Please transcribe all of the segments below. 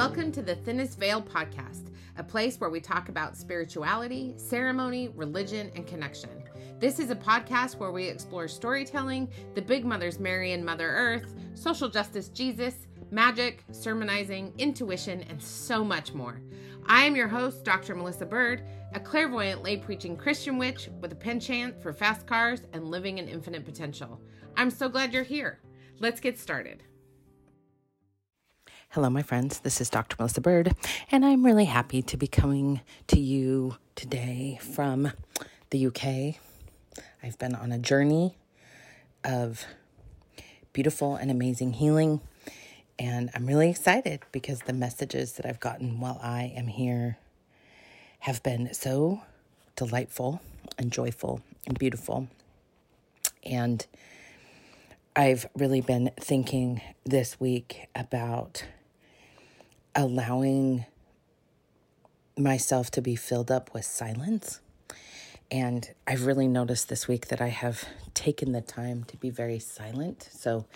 Welcome to the Thinnest Veil podcast, a place where we talk about spirituality, ceremony, religion, and connection. This is a podcast where we explore storytelling, the big mothers Mary and Mother Earth, social justice Jesus, magic, sermonizing, intuition, and so much more. I am your host, Dr. Melissa Bird, a clairvoyant lay preaching Christian witch with a penchant for fast cars and living in infinite potential. I'm so glad you're here. Let's get started. Hello, my friends. This is Dr. Melissa Bird, and I'm really happy to be coming to you today from the UK. I've been on a journey of beautiful and amazing healing, and I'm really excited because the messages that I've gotten while I am here have been so delightful and joyful and beautiful. And I've really been thinking this week about allowing myself to be filled up with silence. And I've really noticed this week that I have taken the time to be very silent. So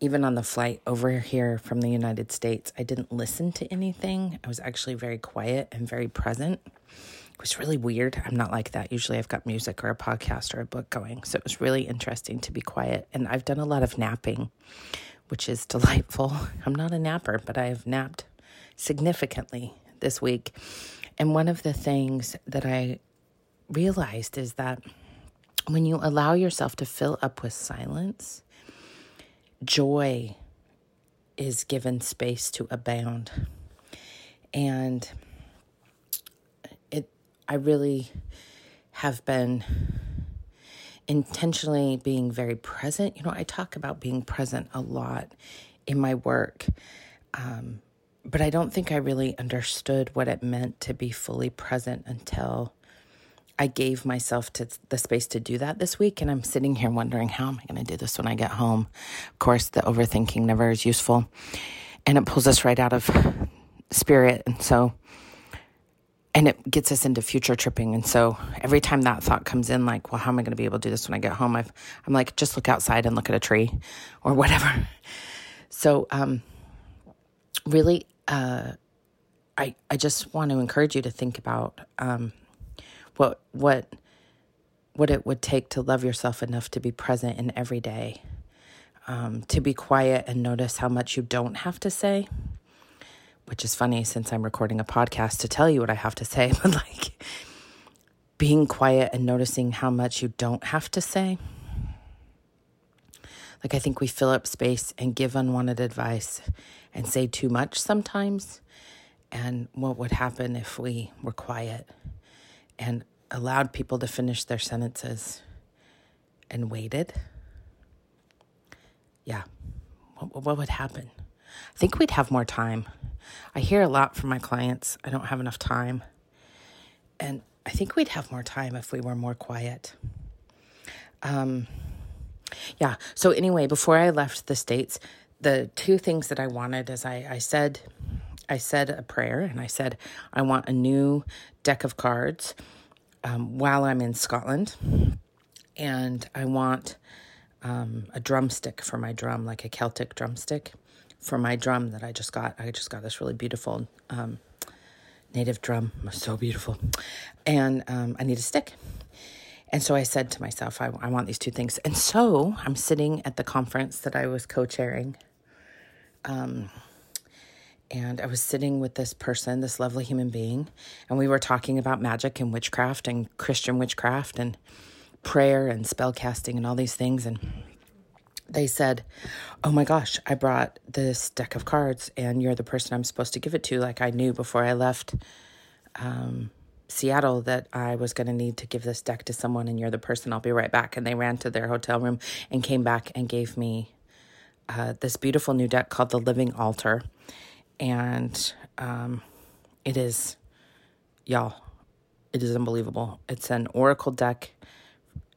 even on the flight over here from the United States, I didn't listen to anything. I was actually very quiet and very present. It was really weird. I'm not like that. Usually I've got music or a podcast or a book going. So it was really interesting to be quiet. And I've done a lot of napping, which is delightful. I'm not a napper, but I have napped significantly this week. And one of the things that I realized is that when you allow yourself to fill up with silence, joy is given space to abound. And it I really have been intentionally being very present. You know, I talk about being present a lot in my work. Um, but I don't think I really understood what it meant to be fully present until I gave myself to the space to do that this week. And I'm sitting here wondering, how am I going to do this when I get home? Of course, the overthinking never is useful and it pulls us right out of spirit. And so, and it gets us into future tripping. And so every time that thought comes in, like, well, how am I going to be able to do this when I get home? I've, I'm like, just look outside and look at a tree or whatever. So, um, really uh, I I just want to encourage you to think about um, what what what it would take to love yourself enough to be present in every day, um, to be quiet and notice how much you don't have to say. Which is funny since I'm recording a podcast to tell you what I have to say, but like being quiet and noticing how much you don't have to say. Like, I think we fill up space and give unwanted advice and say too much sometimes. And what would happen if we were quiet and allowed people to finish their sentences and waited? Yeah, what, what would happen? I think we'd have more time. I hear a lot from my clients I don't have enough time. And I think we'd have more time if we were more quiet. Um, yeah. So anyway, before I left the states, the two things that I wanted is I, I said I said a prayer and I said I want a new deck of cards um, while I'm in Scotland, and I want um, a drumstick for my drum, like a Celtic drumstick for my drum that I just got. I just got this really beautiful um, native drum, so beautiful, and um, I need a stick. And so I said to myself, I, I want these two things. And so I'm sitting at the conference that I was co chairing. Um, and I was sitting with this person, this lovely human being, and we were talking about magic and witchcraft and Christian witchcraft and prayer and spell casting and all these things. And they said, Oh my gosh, I brought this deck of cards, and you're the person I'm supposed to give it to. Like I knew before I left um, Seattle that I was going to need to give this deck to someone and you're the person. I'll be right back. And they ran to their hotel room and came back and gave me uh, this beautiful new deck called the Living Altar. And um, it is, y'all, it is unbelievable. It's an oracle deck,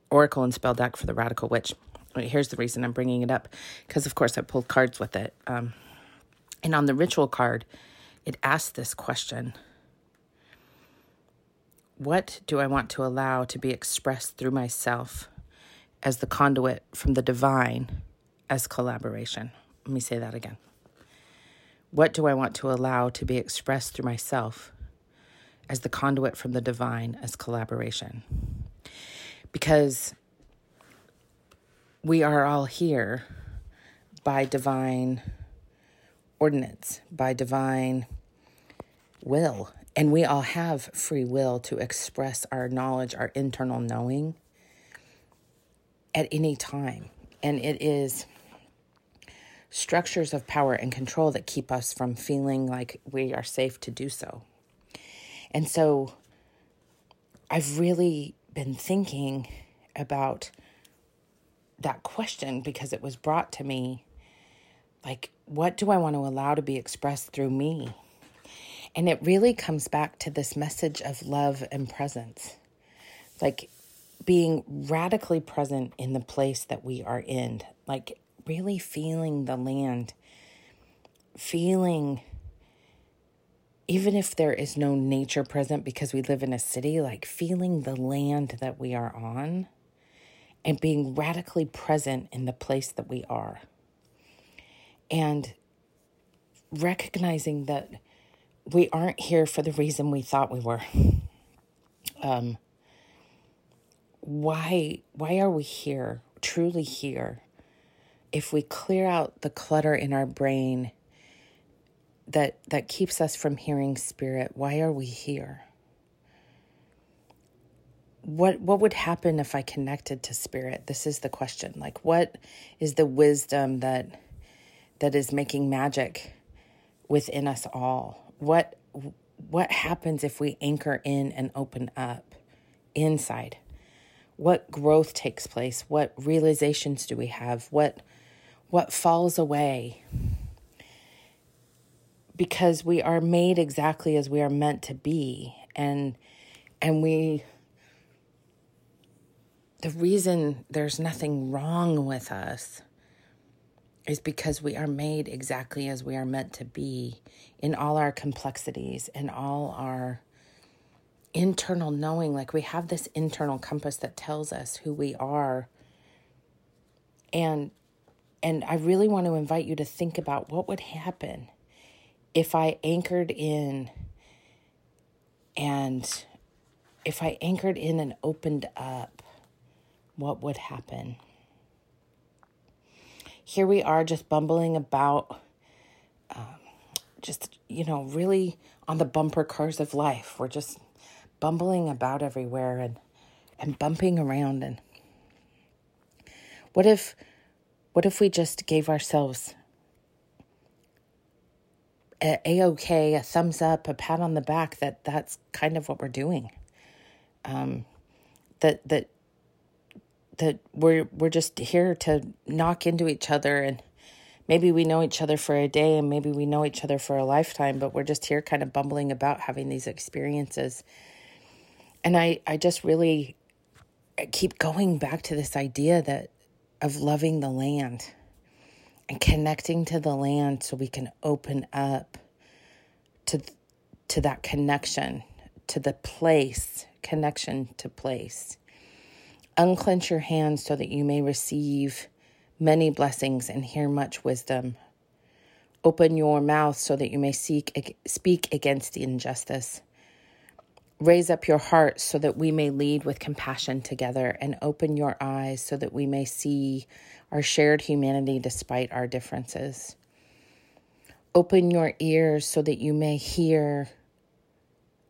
oracle and spell deck for the radical witch. Here's the reason I'm bringing it up because, of course, I pulled cards with it. Um, and on the ritual card, it asks this question what do I want to allow to be expressed through myself as the conduit from the divine as collaboration? Let me say that again. What do I want to allow to be expressed through myself as the conduit from the divine as collaboration? Because we are all here by divine ordinance, by divine will. And we all have free will to express our knowledge, our internal knowing at any time. And it is structures of power and control that keep us from feeling like we are safe to do so. And so I've really been thinking about that question because it was brought to me like, what do I want to allow to be expressed through me? And it really comes back to this message of love and presence. Like being radically present in the place that we are in, like really feeling the land, feeling, even if there is no nature present because we live in a city, like feeling the land that we are on and being radically present in the place that we are. And recognizing that we aren't here for the reason we thought we were. Um, why why are we here truly here if we clear out the clutter in our brain that that keeps us from hearing spirit? Why are we here? What what would happen if i connected to spirit? This is the question. Like what is the wisdom that that is making magic within us all what what happens if we anchor in and open up inside? What growth takes place? What realizations do we have? What what falls away? Because we are made exactly as we are meant to be and and we the reason there's nothing wrong with us is because we are made exactly as we are meant to be in all our complexities and all our internal knowing like we have this internal compass that tells us who we are and and I really want to invite you to think about what would happen if I anchored in and if I anchored in and opened up, what would happen? Here we are just bumbling about, um, just, you know, really on the bumper cars of life. We're just bumbling about everywhere and, and bumping around. And what if what if we just gave ourselves a a-okay, a thumbs up, a pat on the back that that's kind of what we're doing. Um, that that that we're we're just here to knock into each other and maybe we know each other for a day and maybe we know each other for a lifetime, but we're just here kind of bumbling about having these experiences. And I I just really keep going back to this idea that of loving the land and connecting to the land so we can open up to to that connection to the place connection to place unclench your hands so that you may receive many blessings and hear much wisdom open your mouth so that you may seek speak against injustice Raise up your heart so that we may lead with compassion together, and open your eyes so that we may see our shared humanity despite our differences. Open your ears so that you may hear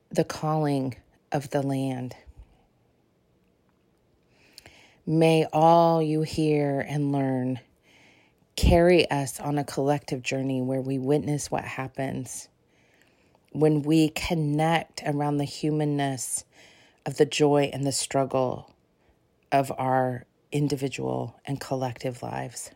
the calling of the land. May all you hear and learn carry us on a collective journey where we witness what happens when we connect around the humanness of the joy and the struggle of our individual and collective lives.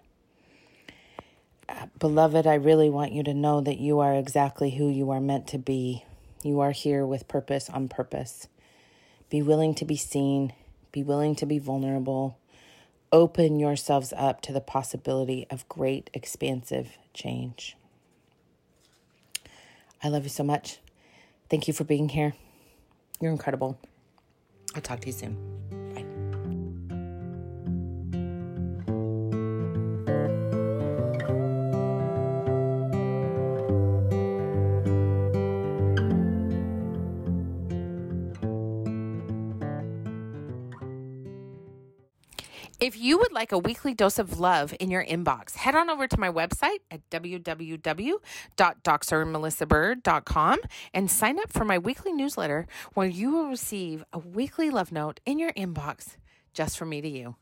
Uh, beloved, I really want you to know that you are exactly who you are meant to be. You are here with purpose on purpose. Be willing to be seen, be willing to be vulnerable. Open yourselves up to the possibility of great, expansive change. I love you so much. Thank you for being here. You're incredible. I'll talk to you soon. If you would like a weekly dose of love in your inbox, head on over to my website at www.drmelissabird.com and sign up for my weekly newsletter where you will receive a weekly love note in your inbox just from me to you.